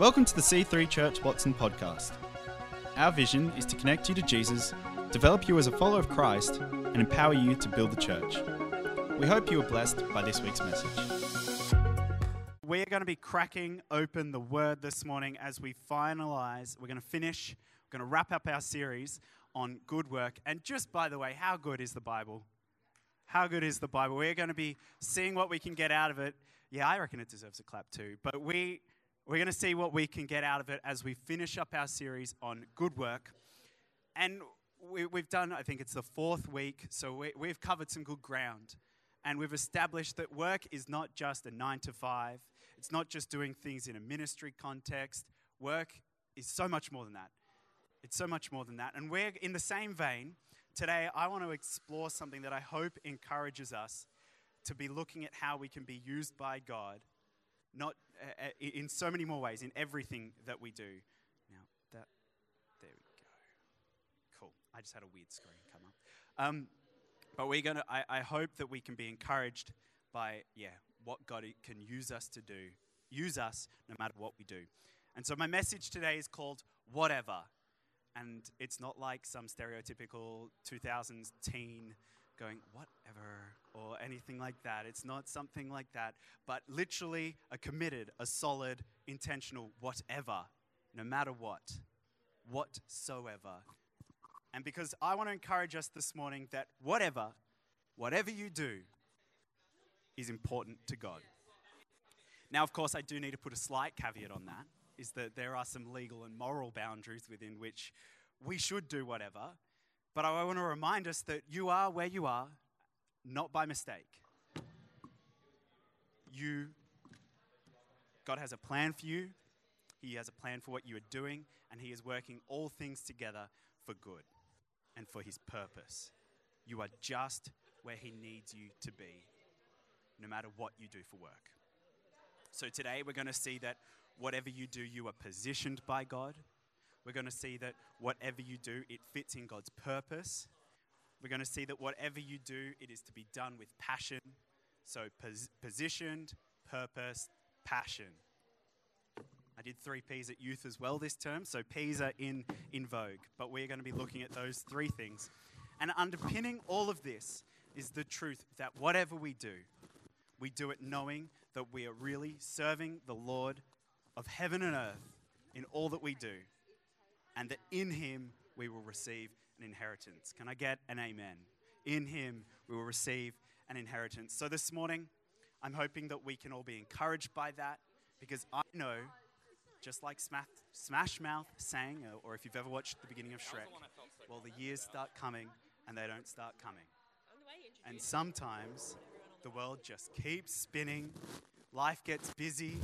Welcome to the C3 Church Watson podcast. Our vision is to connect you to Jesus, develop you as a follower of Christ, and empower you to build the church. We hope you are blessed by this week's message. We're going to be cracking open the word this morning as we finalize. We're going to finish, we're going to wrap up our series on good work. And just by the way, how good is the Bible? How good is the Bible? We're going to be seeing what we can get out of it. Yeah, I reckon it deserves a clap too. But we we're going to see what we can get out of it as we finish up our series on good work. And we, have done, I think it's the fourth week, so we, we've covered some good ground. And we've established that work is not just a nine to five, it's not just doing things in a ministry context. Work is so much more than that. It's so much more than that. And we're in the same vein. Today, I want to explore something that I hope encourages us to be looking at how we can be used by God, not uh, in so many more ways, in everything that we do. Now, that, there we go. Cool. I just had a weird screen come up. Um, but we're going to, I hope that we can be encouraged by, yeah, what God can use us to do, use us no matter what we do. And so my message today is called Whatever. And it's not like some stereotypical 2000s teen going, whatever, or anything like that. It's not something like that, but literally a committed, a solid, intentional whatever, no matter what, whatsoever. And because I want to encourage us this morning that whatever, whatever you do, is important to God. Now, of course, I do need to put a slight caveat on that is that there are some legal and moral boundaries within which we should do whatever. But I want to remind us that you are where you are, not by mistake. You, God has a plan for you, He has a plan for what you are doing, and He is working all things together for good and for His purpose. You are just where He needs you to be, no matter what you do for work. So today we're going to see that whatever you do, you are positioned by God we're going to see that whatever you do, it fits in God's purpose. We're going to see that whatever you do, it is to be done with passion. So, pos- positioned, purpose, passion. I did three P's at youth as well this term, so P's are in, in vogue. But we're going to be looking at those three things. And underpinning all of this is the truth that whatever we do, we do it knowing that we are really serving the Lord of heaven and earth in all that we do and that in him we will receive an inheritance. Can I get an amen? In him we will receive an inheritance. So this morning, I'm hoping that we can all be encouraged by that because I know, just like Smash Mouth sang, uh, or if you've ever watched the beginning of Shrek, well, the years start coming and they don't start coming. And sometimes the world just keeps spinning, life gets busy,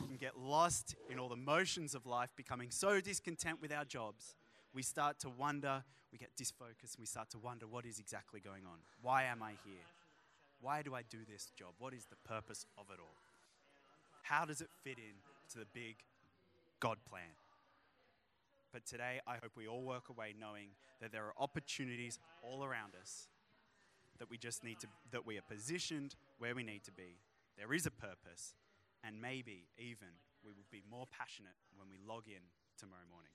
we can get lost in all the motions of life, becoming so discontent with our jobs, we start to wonder, we get disfocused, and we start to wonder what is exactly going on? Why am I here? Why do I do this job? What is the purpose of it all? How does it fit in to the big God plan? But today, I hope we all work away knowing that there are opportunities all around us that we just need to, that we are positioned where we need to be. There is a purpose, and maybe even we will be more passionate when we log in tomorrow morning.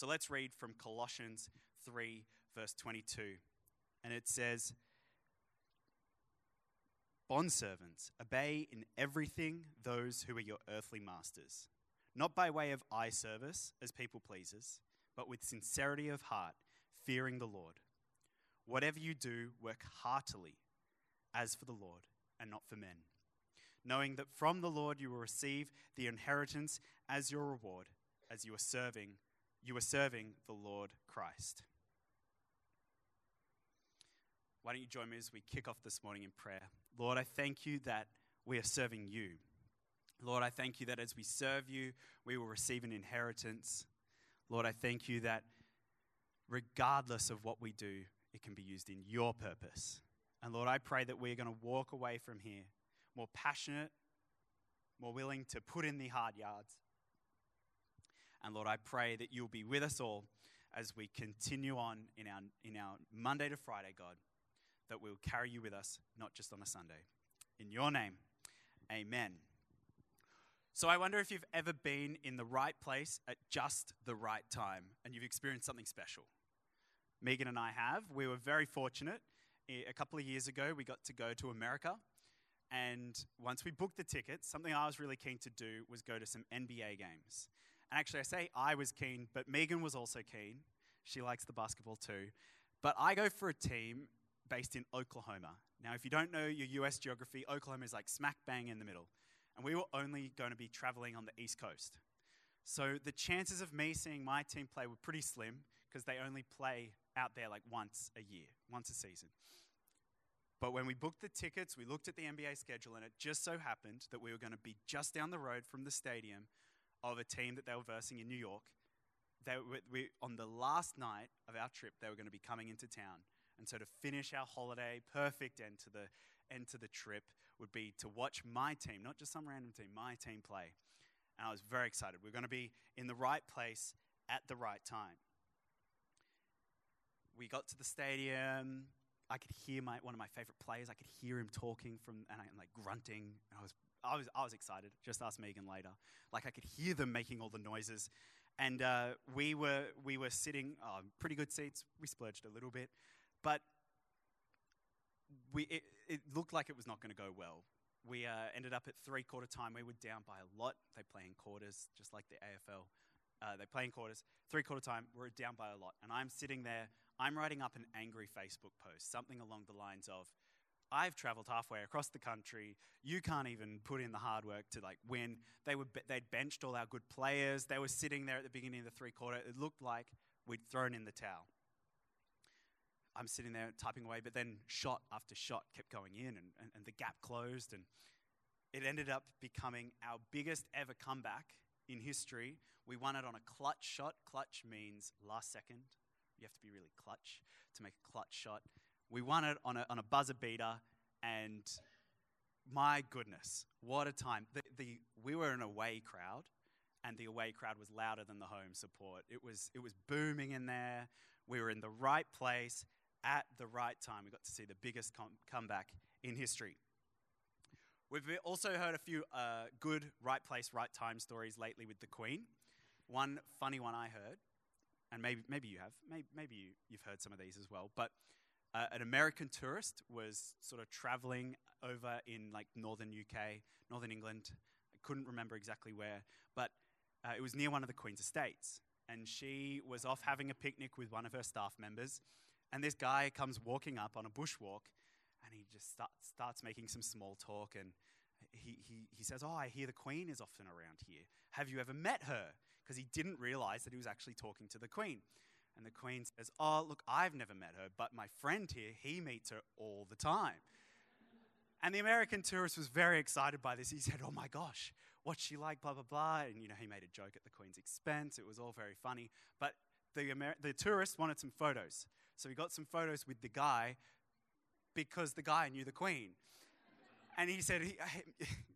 So let's read from Colossians 3, verse 22. And it says, Bondservants, obey in everything those who are your earthly masters, not by way of eye service as people pleasers, but with sincerity of heart, fearing the Lord. Whatever you do, work heartily, as for the Lord and not for men knowing that from the Lord you will receive the inheritance as your reward, as you are serving, you are serving the Lord Christ. Why don't you join me as we kick off this morning in prayer? Lord, I thank you that we are serving you. Lord, I thank you that as we serve you, we will receive an inheritance. Lord, I thank you that regardless of what we do, it can be used in your purpose. And Lord, I pray that we're going to walk away from here more passionate, more willing to put in the hard yards. And Lord, I pray that you'll be with us all as we continue on in our, in our Monday to Friday, God, that we'll carry you with us, not just on a Sunday. In your name, amen. So I wonder if you've ever been in the right place at just the right time and you've experienced something special. Megan and I have. We were very fortunate. A couple of years ago, we got to go to America. And once we booked the tickets, something I was really keen to do was go to some NBA games. And actually, I say I was keen, but Megan was also keen. She likes the basketball too. But I go for a team based in Oklahoma. Now, if you don't know your US geography, Oklahoma is like smack bang in the middle. And we were only going to be traveling on the East Coast. So the chances of me seeing my team play were pretty slim because they only play out there like once a year, once a season. But when we booked the tickets, we looked at the NBA schedule, and it just so happened that we were going to be just down the road from the stadium of a team that they were versing in New York. They were, we, on the last night of our trip, they were going to be coming into town. And so to finish our holiday, perfect end to the end to the trip would be to watch my team, not just some random team, my team play. And I was very excited. We we're going to be in the right place at the right time. We got to the stadium. I could hear my, one of my favorite players. I could hear him talking from and I, like grunting. And I was, I was, I was excited. Just ask Megan later. Like I could hear them making all the noises, and uh, we were we were sitting uh, pretty good seats. We splurged a little bit, but we, it, it looked like it was not going to go well. We uh, ended up at three quarter time. We were down by a lot. They play in quarters, just like the AFL. Uh, they play in quarters. Three quarter time, we're down by a lot. And I'm sitting there, I'm writing up an angry Facebook post, something along the lines of, I've traveled halfway across the country. You can't even put in the hard work to like win. They were they'd benched all our good players. They were sitting there at the beginning of the three quarter. It looked like we'd thrown in the towel. I'm sitting there typing away, but then shot after shot kept going in, and, and, and the gap closed, and it ended up becoming our biggest ever comeback in history. We won it on a clutch shot. Clutch means last second. You have to be really clutch to make a clutch shot. We won it on a, on a buzzer beater, and my goodness, what a time. The, the, we were an away crowd, and the away crowd was louder than the home support. It was, it was booming in there. We were in the right place, at the right time. We got to see the biggest com- comeback in history. We've also heard a few uh, good right place, right time stories lately with the Queen. One funny one I heard, and maybe, maybe you have, maybe, maybe you, you've heard some of these as well, but uh, an American tourist was sort of traveling over in like northern UK, northern England. I couldn't remember exactly where, but uh, it was near one of the Queen's estates. And she was off having a picnic with one of her staff members and this guy comes walking up on a bushwalk and he just start, starts making some small talk. And he, he, he says, Oh, I hear the Queen is often around here. Have you ever met her? Because he didn't realize that he was actually talking to the Queen. And the Queen says, Oh, look, I've never met her, but my friend here, he meets her all the time. And the American tourist was very excited by this. He said, Oh my gosh, what's she like? Blah, blah, blah. And, you know, he made a joke at the Queen's expense. It was all very funny. But the, Amer- the tourist wanted some photos. So he got some photos with the guy because the guy knew the queen. And he said,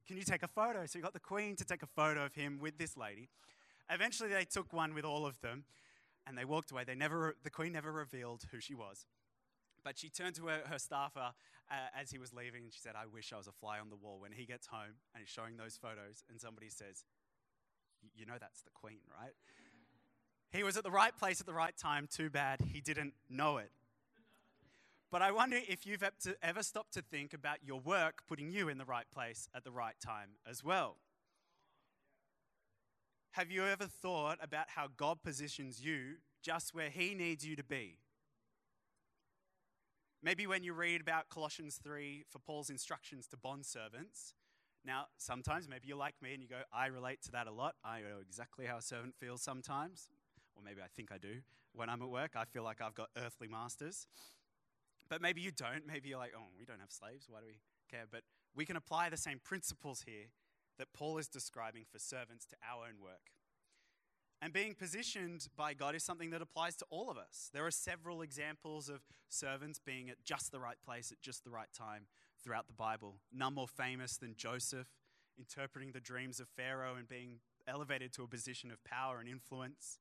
Can you take a photo? So he got the queen to take a photo of him with this lady. Eventually, they took one with all of them and they walked away. They never, the queen never revealed who she was. But she turned to her, her staffer uh, as he was leaving and she said, I wish I was a fly on the wall when he gets home and he's showing those photos and somebody says, You know that's the queen, right? He was at the right place at the right time. Too bad he didn't know it. But I wonder if you've ever stopped to think about your work putting you in the right place at the right time as well. Have you ever thought about how God positions you just where He needs you to be? Maybe when you read about Colossians 3 for Paul's instructions to bond servants. Now, sometimes maybe you're like me and you go, I relate to that a lot. I know exactly how a servant feels sometimes or maybe I think I do. When I'm at work, I feel like I've got earthly masters. But maybe you don't. Maybe you're like, oh, we don't have slaves. Why do we care? But we can apply the same principles here that Paul is describing for servants to our own work. And being positioned by God is something that applies to all of us. There are several examples of servants being at just the right place at just the right time throughout the Bible. None more famous than Joseph, interpreting the dreams of Pharaoh and being elevated to a position of power and influence.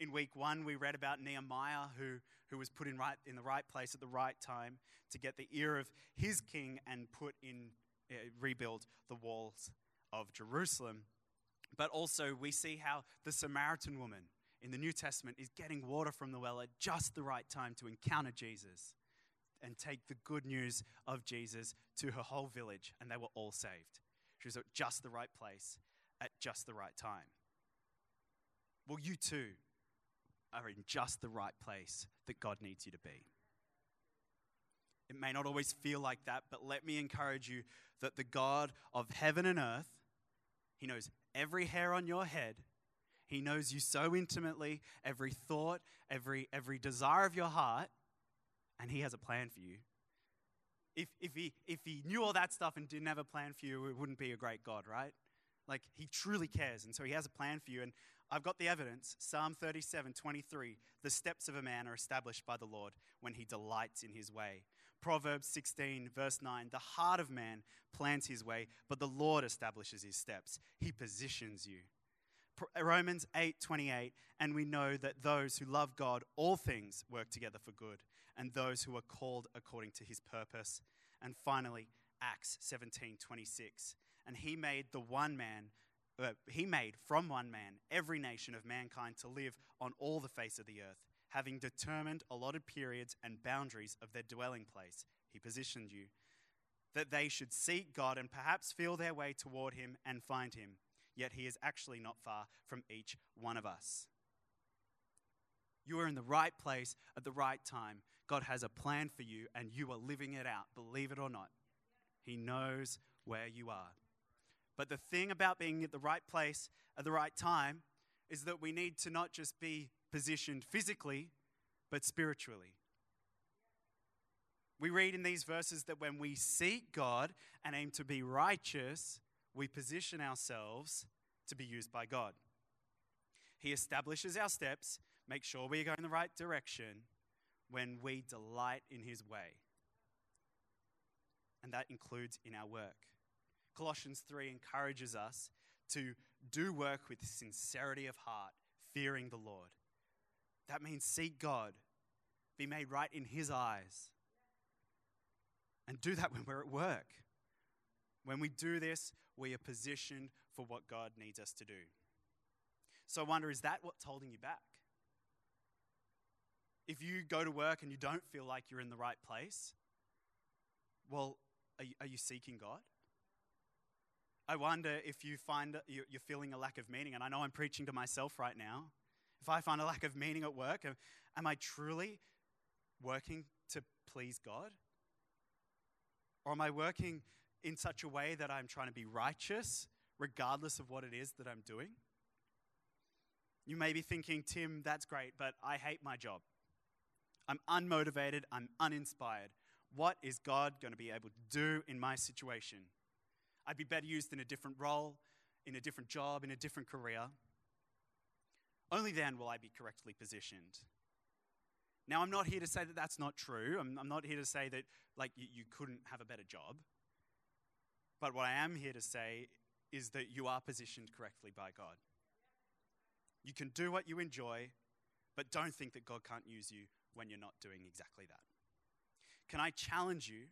In week one, we read about Nehemiah, who, who was put in, right, in the right place at the right time to get the ear of his king and put in, uh, rebuild the walls of Jerusalem. But also, we see how the Samaritan woman in the New Testament is getting water from the well at just the right time to encounter Jesus and take the good news of Jesus to her whole village, and they were all saved. She was at just the right place at just the right time. Well, you too are in just the right place that God needs you to be. It may not always feel like that, but let me encourage you that the God of heaven and earth, He knows every hair on your head. He knows you so intimately, every thought, every, every desire of your heart, and He has a plan for you. If, if, he, if he knew all that stuff and didn't have a plan for you, it wouldn't be a great God, right? Like, He truly cares, and so He has a plan for you. And I've got the evidence. Psalm 37 23. The steps of a man are established by the Lord when he delights in his way. Proverbs 16, verse 9. The heart of man plans his way, but the Lord establishes his steps. He positions you. Romans 8, 28. And we know that those who love God, all things work together for good, and those who are called according to his purpose. And finally, Acts 17, 26. And he made the one man uh, he made from one man every nation of mankind to live on all the face of the earth, having determined allotted periods and boundaries of their dwelling place. He positioned you that they should seek God and perhaps feel their way toward him and find him. Yet he is actually not far from each one of us. You are in the right place at the right time. God has a plan for you and you are living it out, believe it or not. He knows where you are. But the thing about being at the right place at the right time is that we need to not just be positioned physically, but spiritually. We read in these verses that when we seek God and aim to be righteous, we position ourselves to be used by God. He establishes our steps, make sure we are going the right direction when we delight in His way. And that includes in our work. Colossians 3 encourages us to do work with sincerity of heart, fearing the Lord. That means seek God, be made right in His eyes. And do that when we're at work. When we do this, we are positioned for what God needs us to do. So I wonder is that what's holding you back? If you go to work and you don't feel like you're in the right place, well, are you, are you seeking God? I wonder if you find you're feeling a lack of meaning. And I know I'm preaching to myself right now. If I find a lack of meaning at work, am I truly working to please God? Or am I working in such a way that I'm trying to be righteous, regardless of what it is that I'm doing? You may be thinking, Tim, that's great, but I hate my job. I'm unmotivated, I'm uninspired. What is God going to be able to do in my situation? I'd be better used in a different role, in a different job, in a different career. Only then will I be correctly positioned. Now, I'm not here to say that that's not true. I'm, I'm not here to say that, like, you, you couldn't have a better job. But what I am here to say is that you are positioned correctly by God. You can do what you enjoy, but don't think that God can't use you when you're not doing exactly that. Can I challenge you?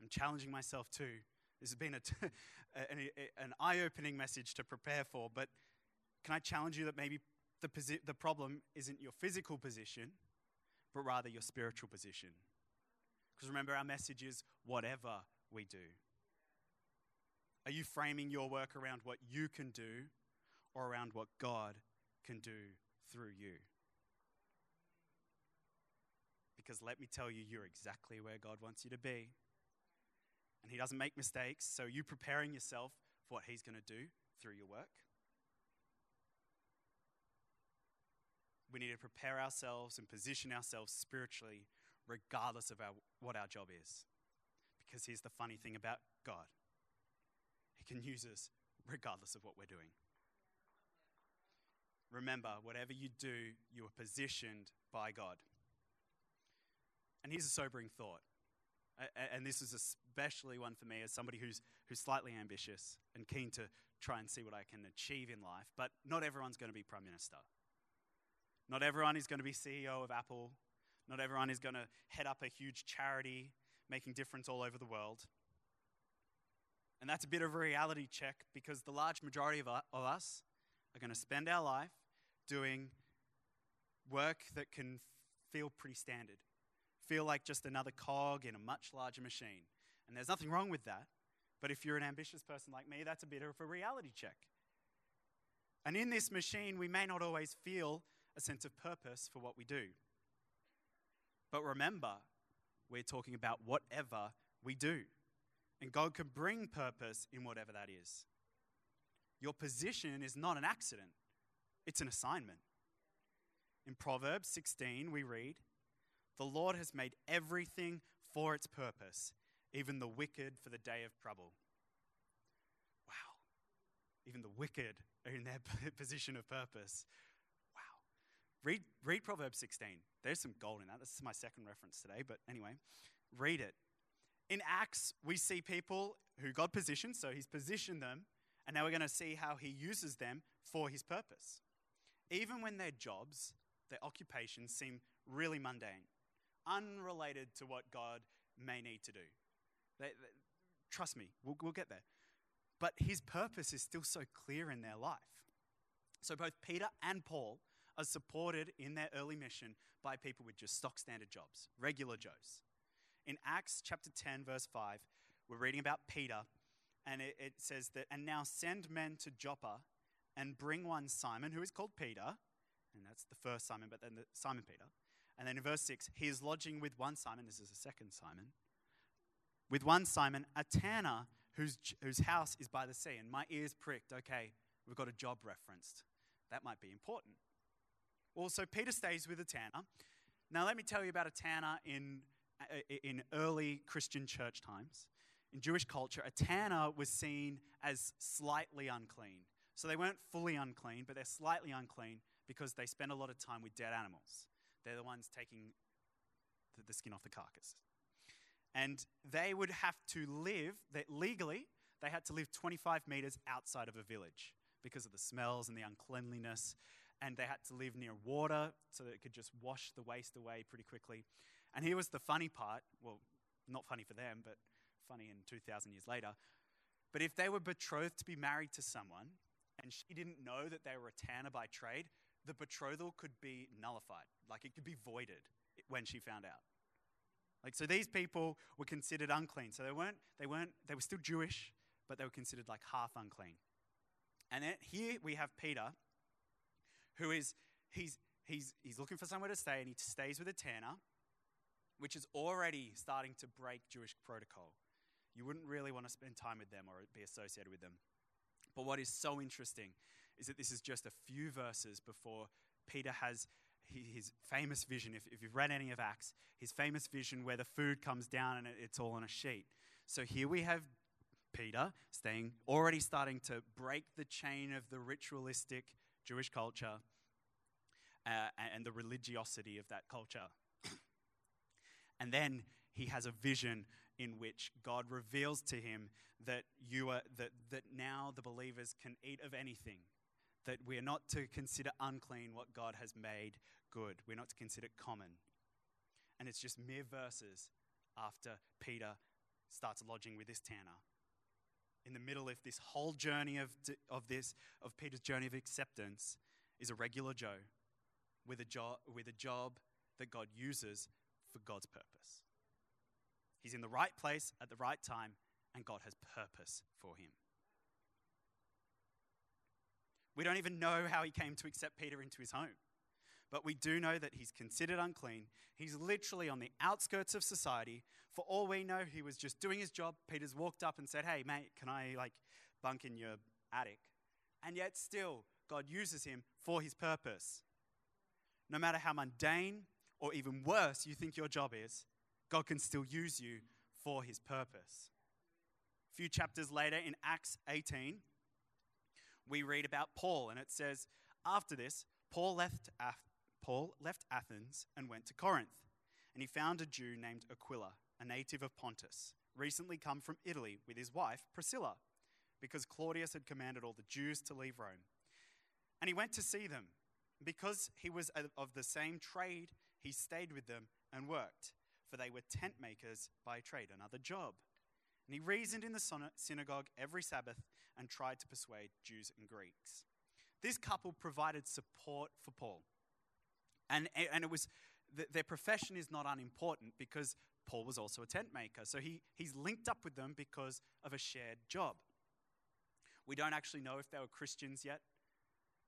I'm challenging myself too this has been a an, an eye opening message to prepare for, but can I challenge you that maybe the, posi- the problem isn't your physical position, but rather your spiritual position? Because remember, our message is whatever we do. Are you framing your work around what you can do or around what God can do through you? Because let me tell you, you're exactly where God wants you to be and He doesn't make mistakes. So, you preparing yourself for what He's going to do through your work. We need to prepare ourselves and position ourselves spiritually, regardless of our, what our job is. Because here's the funny thing about God He can use us regardless of what we're doing. Remember, whatever you do, you are positioned by God. And here's a sobering thought and this is especially one for me as somebody who's, who's slightly ambitious and keen to try and see what I can achieve in life. But not everyone's going to be Prime Minister. Not everyone is going to be CEO of Apple. Not everyone is going to head up a huge charity making difference all over the world. And that's a bit of a reality check because the large majority of, us are going to spend our life doing work that can feel pretty standard, feel like just another cog in a much larger machine. And there's nothing wrong with that. But if you're an ambitious person like me, that's a bit of a reality check. And in this machine, we may not always feel a sense of purpose for what we do. But remember, we're talking about whatever we do. And God can bring purpose in whatever that is. Your position is not an accident, it's an assignment. In Proverbs 16, we read, The Lord has made everything for its purpose, even the wicked for the day of trouble. Wow. Even the wicked are in their position of purpose. Read, read Proverbs 16. There's some gold in that. This is my second reference today, but anyway, read it. In Acts, we see people who God positioned, so He's positioned them, and now we're going to see how He uses them for His purpose. Even when their jobs, their occupations seem really mundane, unrelated to what God may need to do. They, they, trust me, we'll, we'll get there. But His purpose is still so clear in their life. So both Peter and Paul are supported in their early mission by people with just stock standard jobs, regular Joes. In Acts chapter 10, verse 5, we're reading about Peter, and it, it says that, and now send men to Joppa and bring one Simon, who is called Peter, and that's the first Simon, but then the Simon Peter. And then in verse 6, he is lodging with one Simon, this is the second Simon, with one Simon, a tanner whose, whose house is by the sea. And my ears pricked, okay, we've got a job referenced. That might be important. Also, Peter stays with a tanner. Now, let me tell you about a tanner in uh, in early Christian church times, in Jewish culture, a tanner was seen as slightly unclean. So they weren't fully unclean, but they're slightly unclean because they spend a lot of time with dead animals. They're the ones taking the, skin off the carcass. And they would have to live, they, legally, they had to live 25 meters outside of a village because of the smells and the uncleanliness. And they had to live near water so that it could just wash the waste away pretty quickly. And here was the funny part well, not funny for them, but funny in 2,000 years later. But if they were betrothed to be married to someone and she didn't know that they were a tanner by trade, the betrothal could be nullified. Like it could be voided when she found out. Like so these people were considered unclean. So they weren't they weren't they were still Jewish, but they were considered like half unclean. And then here we have Peter who is he's he's he's looking for somewhere to stay and he stays with a tanner which is already starting to break Jewish protocol. You wouldn't really want to spend time with them or be associated with them. But what is so interesting is that this is just a few verses before Peter has his famous vision. If, if you've read any of Acts, his famous vision where the food comes down and it's all on a sheet. So here we have Peter staying, already starting to break the chain of the ritualistic Jewish culture uh, and the religiosity of that culture. And then he has a vision in which God reveals to him that you are that, that now the believers can eat of anything. That we are not to consider unclean what God has made good. We're not to consider common. And it's just mere verses after Peter starts lodging with this tanner. In the middle of this whole journey of, of this, of Peter's journey of acceptance, is a regular Joe with a, job, with a job that God uses for God's purpose. He's in the right place at the right time, and God has purpose for him. We don't even know how he came to accept Peter into his home, but we do know that he's considered unclean. He's literally on the outskirts of society. For all we know, he was just doing his job. Peter's walked up and said, Hey, mate, can I like bunk in your attic? And yet, still, God uses him for his purpose. No matter how mundane or even worse, you think your job is, God can still use you for his purpose. A few chapters later in Acts 18, we read about Paul, and it says, After this, Paul left, Paul left Athens and went to Corinth, and he found a Jew named Aquila, a native of Pontus, recently come from Italy with his wife, Priscilla, because Claudius had commanded all the Jews to leave Rome. And he went to see them. Because he was of the same trade he stayed with them and worked, for they were tent makers by trade, another job. And he reasoned in the synagogue every Sabbath and tried to persuade Jews and Greeks. This couple provided support for Paul. And, and it was, their profession is not unimportant because Paul was also a tent maker. So he, he's linked up with them because of a shared job. We don't actually know if they were Christians yet,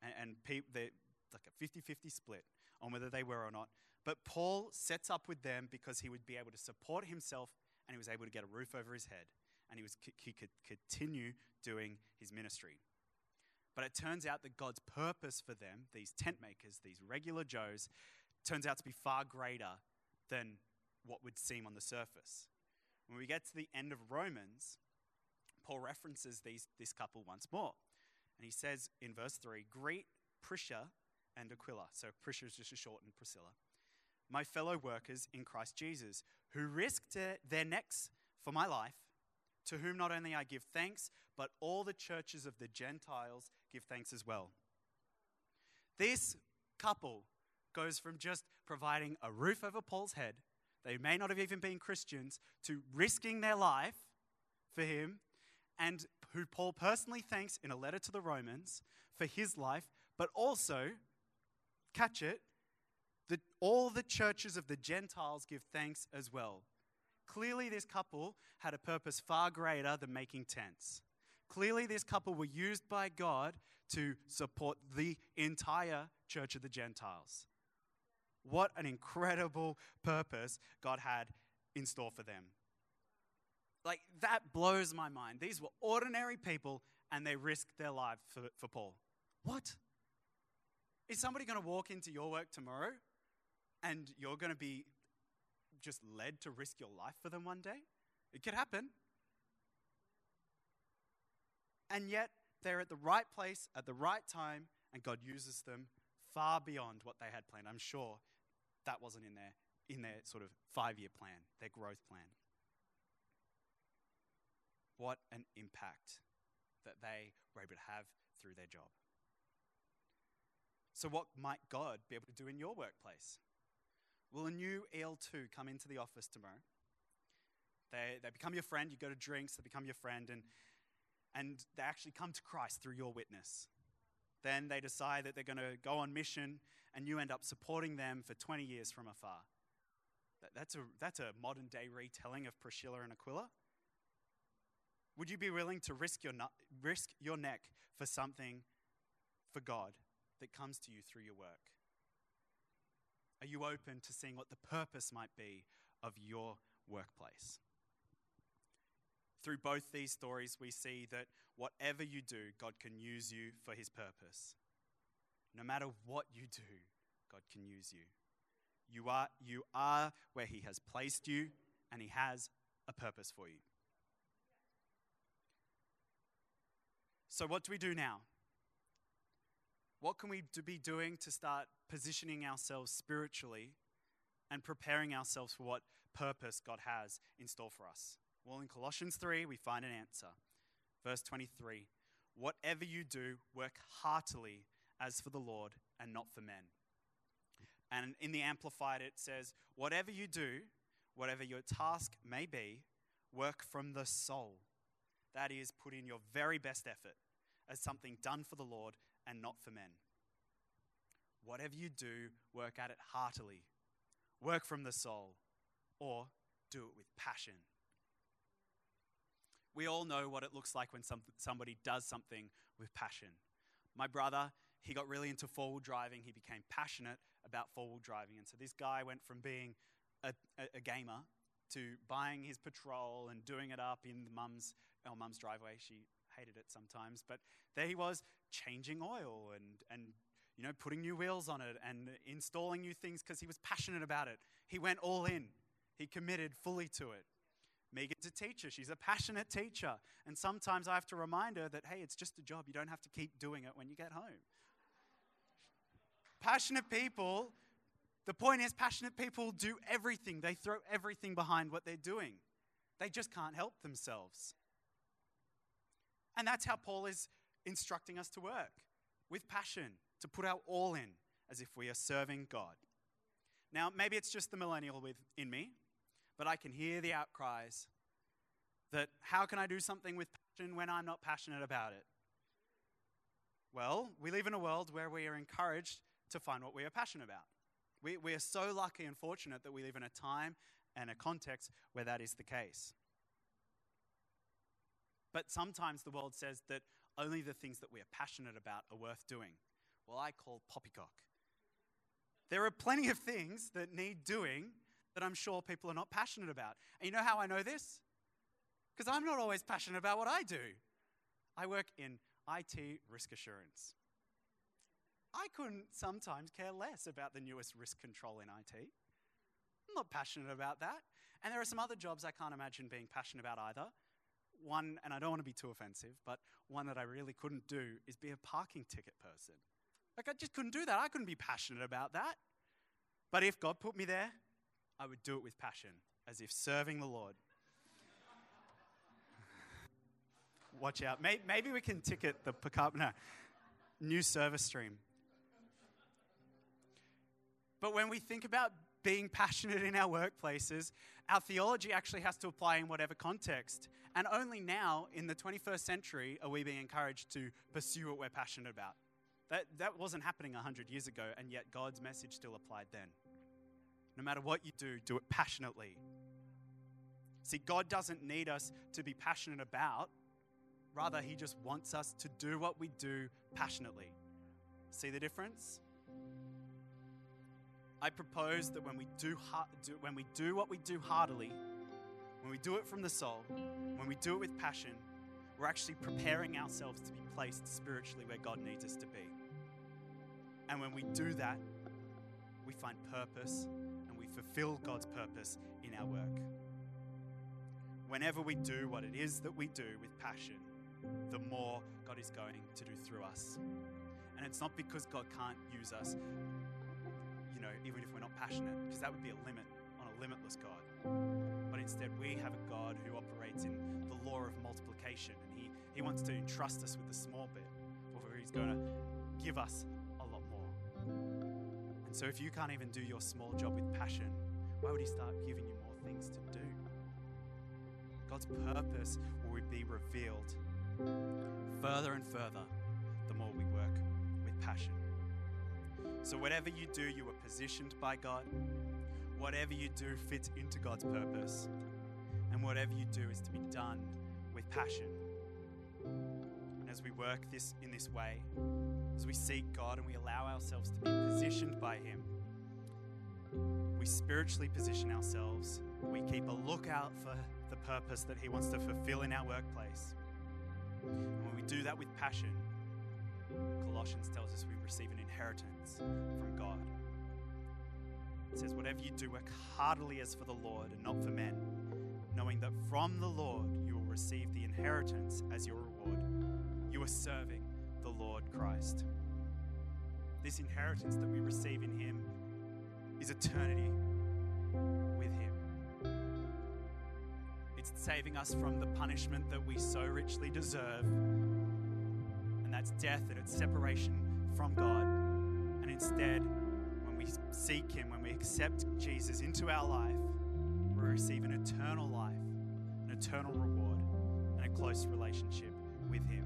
and, and people, they're like a 50 50 split on whether they were or not. But Paul sets up with them because he would be able to support himself and he was able to get a roof over his head and he, was, he could continue doing his ministry. But it turns out that God's purpose for them, these tent makers, these regular Joes, turns out to be far greater than what would seem on the surface. When we get to the end of Romans, Paul references these, this couple once more. And he says in verse 3 Greet Prisca and Aquila. So Prisca is just a shortened Priscilla. My fellow workers in Christ Jesus, who risked their necks for my life, to whom not only I give thanks, but all the churches of the Gentiles give thanks as well. This couple goes from just providing a roof over Paul's head, they may not have even been Christians, to risking their life for him, and who Paul personally thanks in a letter to the Romans for his life, but also, catch it, that all the churches of the Gentiles give thanks as well. Clearly, this couple had a purpose far greater than making tents. Clearly, this couple were used by God to support the entire church of the Gentiles. What an incredible purpose God had in store for them. Like, that blows my mind. These were ordinary people and they risked their life for, for Paul. What? Is somebody going to walk into your work tomorrow and you're going to be just led to risk your life for them one day? It could happen. And yet, they're at the right place at the right time, and God uses them far beyond what they had planned. I'm sure that wasn't in their, in their sort of five year plan, their growth plan. What an impact that they were able to have through their job. So, what might God be able to do in your workplace? Will a new EL2 come into the office tomorrow? They, they become your friend, you go to drinks, they become your friend, and, and they actually come to Christ through your witness. Then they decide that they're going to go on mission, and you end up supporting them for 20 years from afar. That's, a, that's a modern day retelling of Priscilla and Aquila. Would you be willing to risk your, risk your neck for something for God that comes to you through your work? Are you open to seeing what the purpose might be of your workplace? Through both these stories, we see that whatever you do, God can use you for his purpose. No matter what you do, God can use you. You are, you are where he has placed you, and he has a purpose for you. So, what do we do now? What can we be doing to start positioning ourselves spiritually and preparing ourselves for what purpose God has in store for us? Well, in Colossians 3, we find an answer. Verse 23 Whatever you do, work heartily as for the Lord and not for men. And in the Amplified, it says, Whatever you do, whatever your task may be, work from the soul. That is, put in your very best effort as something done for the Lord and not for men. Whatever you do, work at it heartily. Work from the soul, or do it with passion. We all know what it looks like when some, somebody does something with passion. My brother, he got really into four wheel driving. He became passionate about four wheel driving. And so this guy went from being a, a, a, gamer to buying his patrol and doing it up in mum's, our mum's driveway. She hated it sometimes. But there he was changing oil and, and you know, putting new wheels on it and installing new things because he was passionate about it. He went all in, he committed fully to it. Megan's a teacher. She's a passionate teacher. And sometimes I have to remind her that, hey, it's just a job. You don't have to keep doing it when you get home. passionate people, the point is, passionate people do everything, they throw everything behind what they're doing. They just can't help themselves. And that's how Paul is instructing us to work with passion, to put our all in as if we are serving God. Now, maybe it's just the millennial within me, but I can hear the outcries That how can I do something with passion when I'm not passionate about it? Well, we live in a world where we are encouraged to find what we are passionate about. We, we are so lucky and fortunate that we live in a time and a context where that is the case. But sometimes the world says that only the things that we are passionate about are worth doing. Well, I call poppycock. There are plenty of things that need doing that I'm sure people are not passionate about. And you know how I know this? Because I'm not always passionate about what I do. I work in IT risk assurance. I couldn't sometimes care less about the newest risk control in IT. I'm not passionate about that. And there are some other jobs I can't imagine being passionate about either. One, and I don't want to be too offensive, but one that I really couldn't do is be a parking ticket person. Like, I just couldn't do that. I couldn't be passionate about that. But if God put me there, I would do it with passion, as if serving the Lord. Watch out. Maybe we can ticket the pickup. No, new service stream. But when we think about being passionate in our workplaces, our theology actually has to apply in whatever context. And only now, in the 21st century, are we being encouraged to pursue what we're passionate about. That, that wasn't happening 100 years ago, and yet God's message still applied then. No matter what you do, do it passionately. See, God doesn't need us to be passionate about, rather, He just wants us to do what we do passionately. See the difference? I propose that when we do, do, when we do what we do heartily, when we do it from the soul, when we do it with passion, we're actually preparing ourselves to be placed spiritually where God needs us to be. And when we do that, we find purpose fulfill God's purpose in our work. Whenever we do what it is that we do with passion, the more God is going to do through us. And it's not because God can't use us, you know, even if we're not passionate, because that would be a limit on a limitless God. But instead, we have a God who operates in the law of multiplication, and He, he wants to entrust us with the small bit, or He's going to give us so if you can't even do your small job with passion, why would He start giving you more things to do? God's purpose will be revealed further and further the more we work with passion. So, whatever you do, you are positioned by God. Whatever you do fits into God's purpose. And whatever you do is to be done with passion. As we work this in this way, as we seek God and we allow ourselves to be positioned by Him, we spiritually position ourselves. We keep a lookout for the purpose that He wants to fulfill in our workplace. And when we do that with passion, Colossians tells us we receive an inheritance from God. It says, Whatever you do, work heartily as for the Lord and not for men, knowing that from the Lord you will receive the inheritance as your reward. You are serving the Lord Christ. This inheritance that we receive in Him is eternity with Him. It's saving us from the punishment that we so richly deserve, and that's death and it's separation from God. And instead, when we seek Him, when we accept Jesus into our life, we receive an eternal life, an eternal reward, and a close relationship with Him.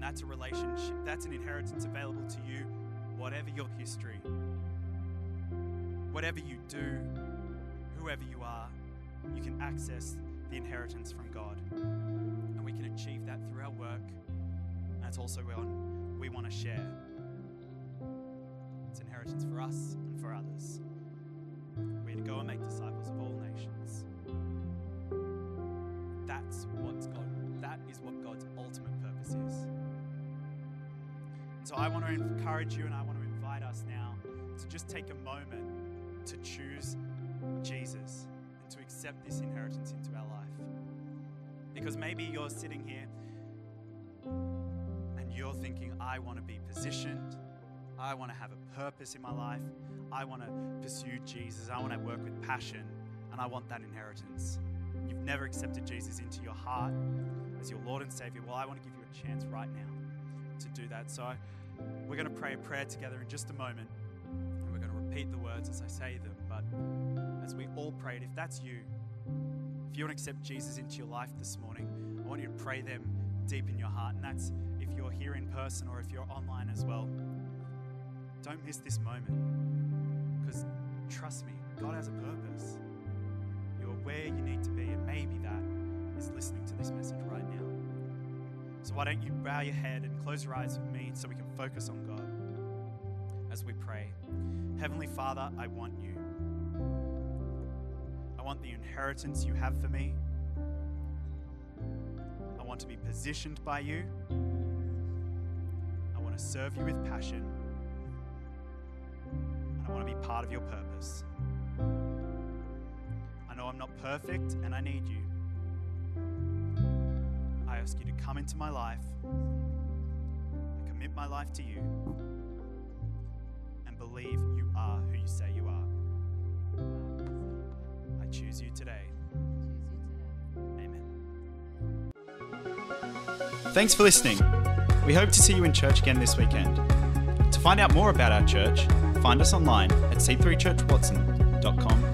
And that's a relationship, that's an inheritance available to you, whatever your history, whatever you do, whoever you are, you can access the inheritance from God. And we can achieve that through our work. And that's also we want to share. It's inheritance for us and for others. We're to go and make disciples of all nations. So I want to encourage you and I want to invite us now to just take a moment to choose Jesus and to accept this inheritance into our life. Because maybe you're sitting here and you're thinking, I want to be positioned, I want to have a purpose in my life, I want to pursue Jesus, I want to work with passion, and I want that inheritance. You've never accepted Jesus into your heart as your Lord and Savior. Well, I want to give you a chance right now to do that. So we're going to pray a prayer together in just a moment, and we're going to repeat the words as I say them. But as we all pray it, if that's you, If you want to accept Jesus into your life this morning, I want you to pray them deep in your heart. And that's if you're here in person or if you're online as well. Don't miss this moment. Because trust me, God has a purpose. You're where you need to be, and maybe that is listening to this message right now. So, why don't you bow your head and close your eyes with me so we can focus on God as we pray? Heavenly Father, I want you. I want the inheritance you have for me. I want to be positioned by you. I want to serve you with passion. And I want to be part of your purpose. I know I'm not perfect and I need you. Ask you to come into my life. I commit my life to you and believe you are who you say you are. I choose you today. Amen. Thanks for listening. We hope to see you in church again this weekend. To find out more about our church, find us online at c3churchwatson.com.au.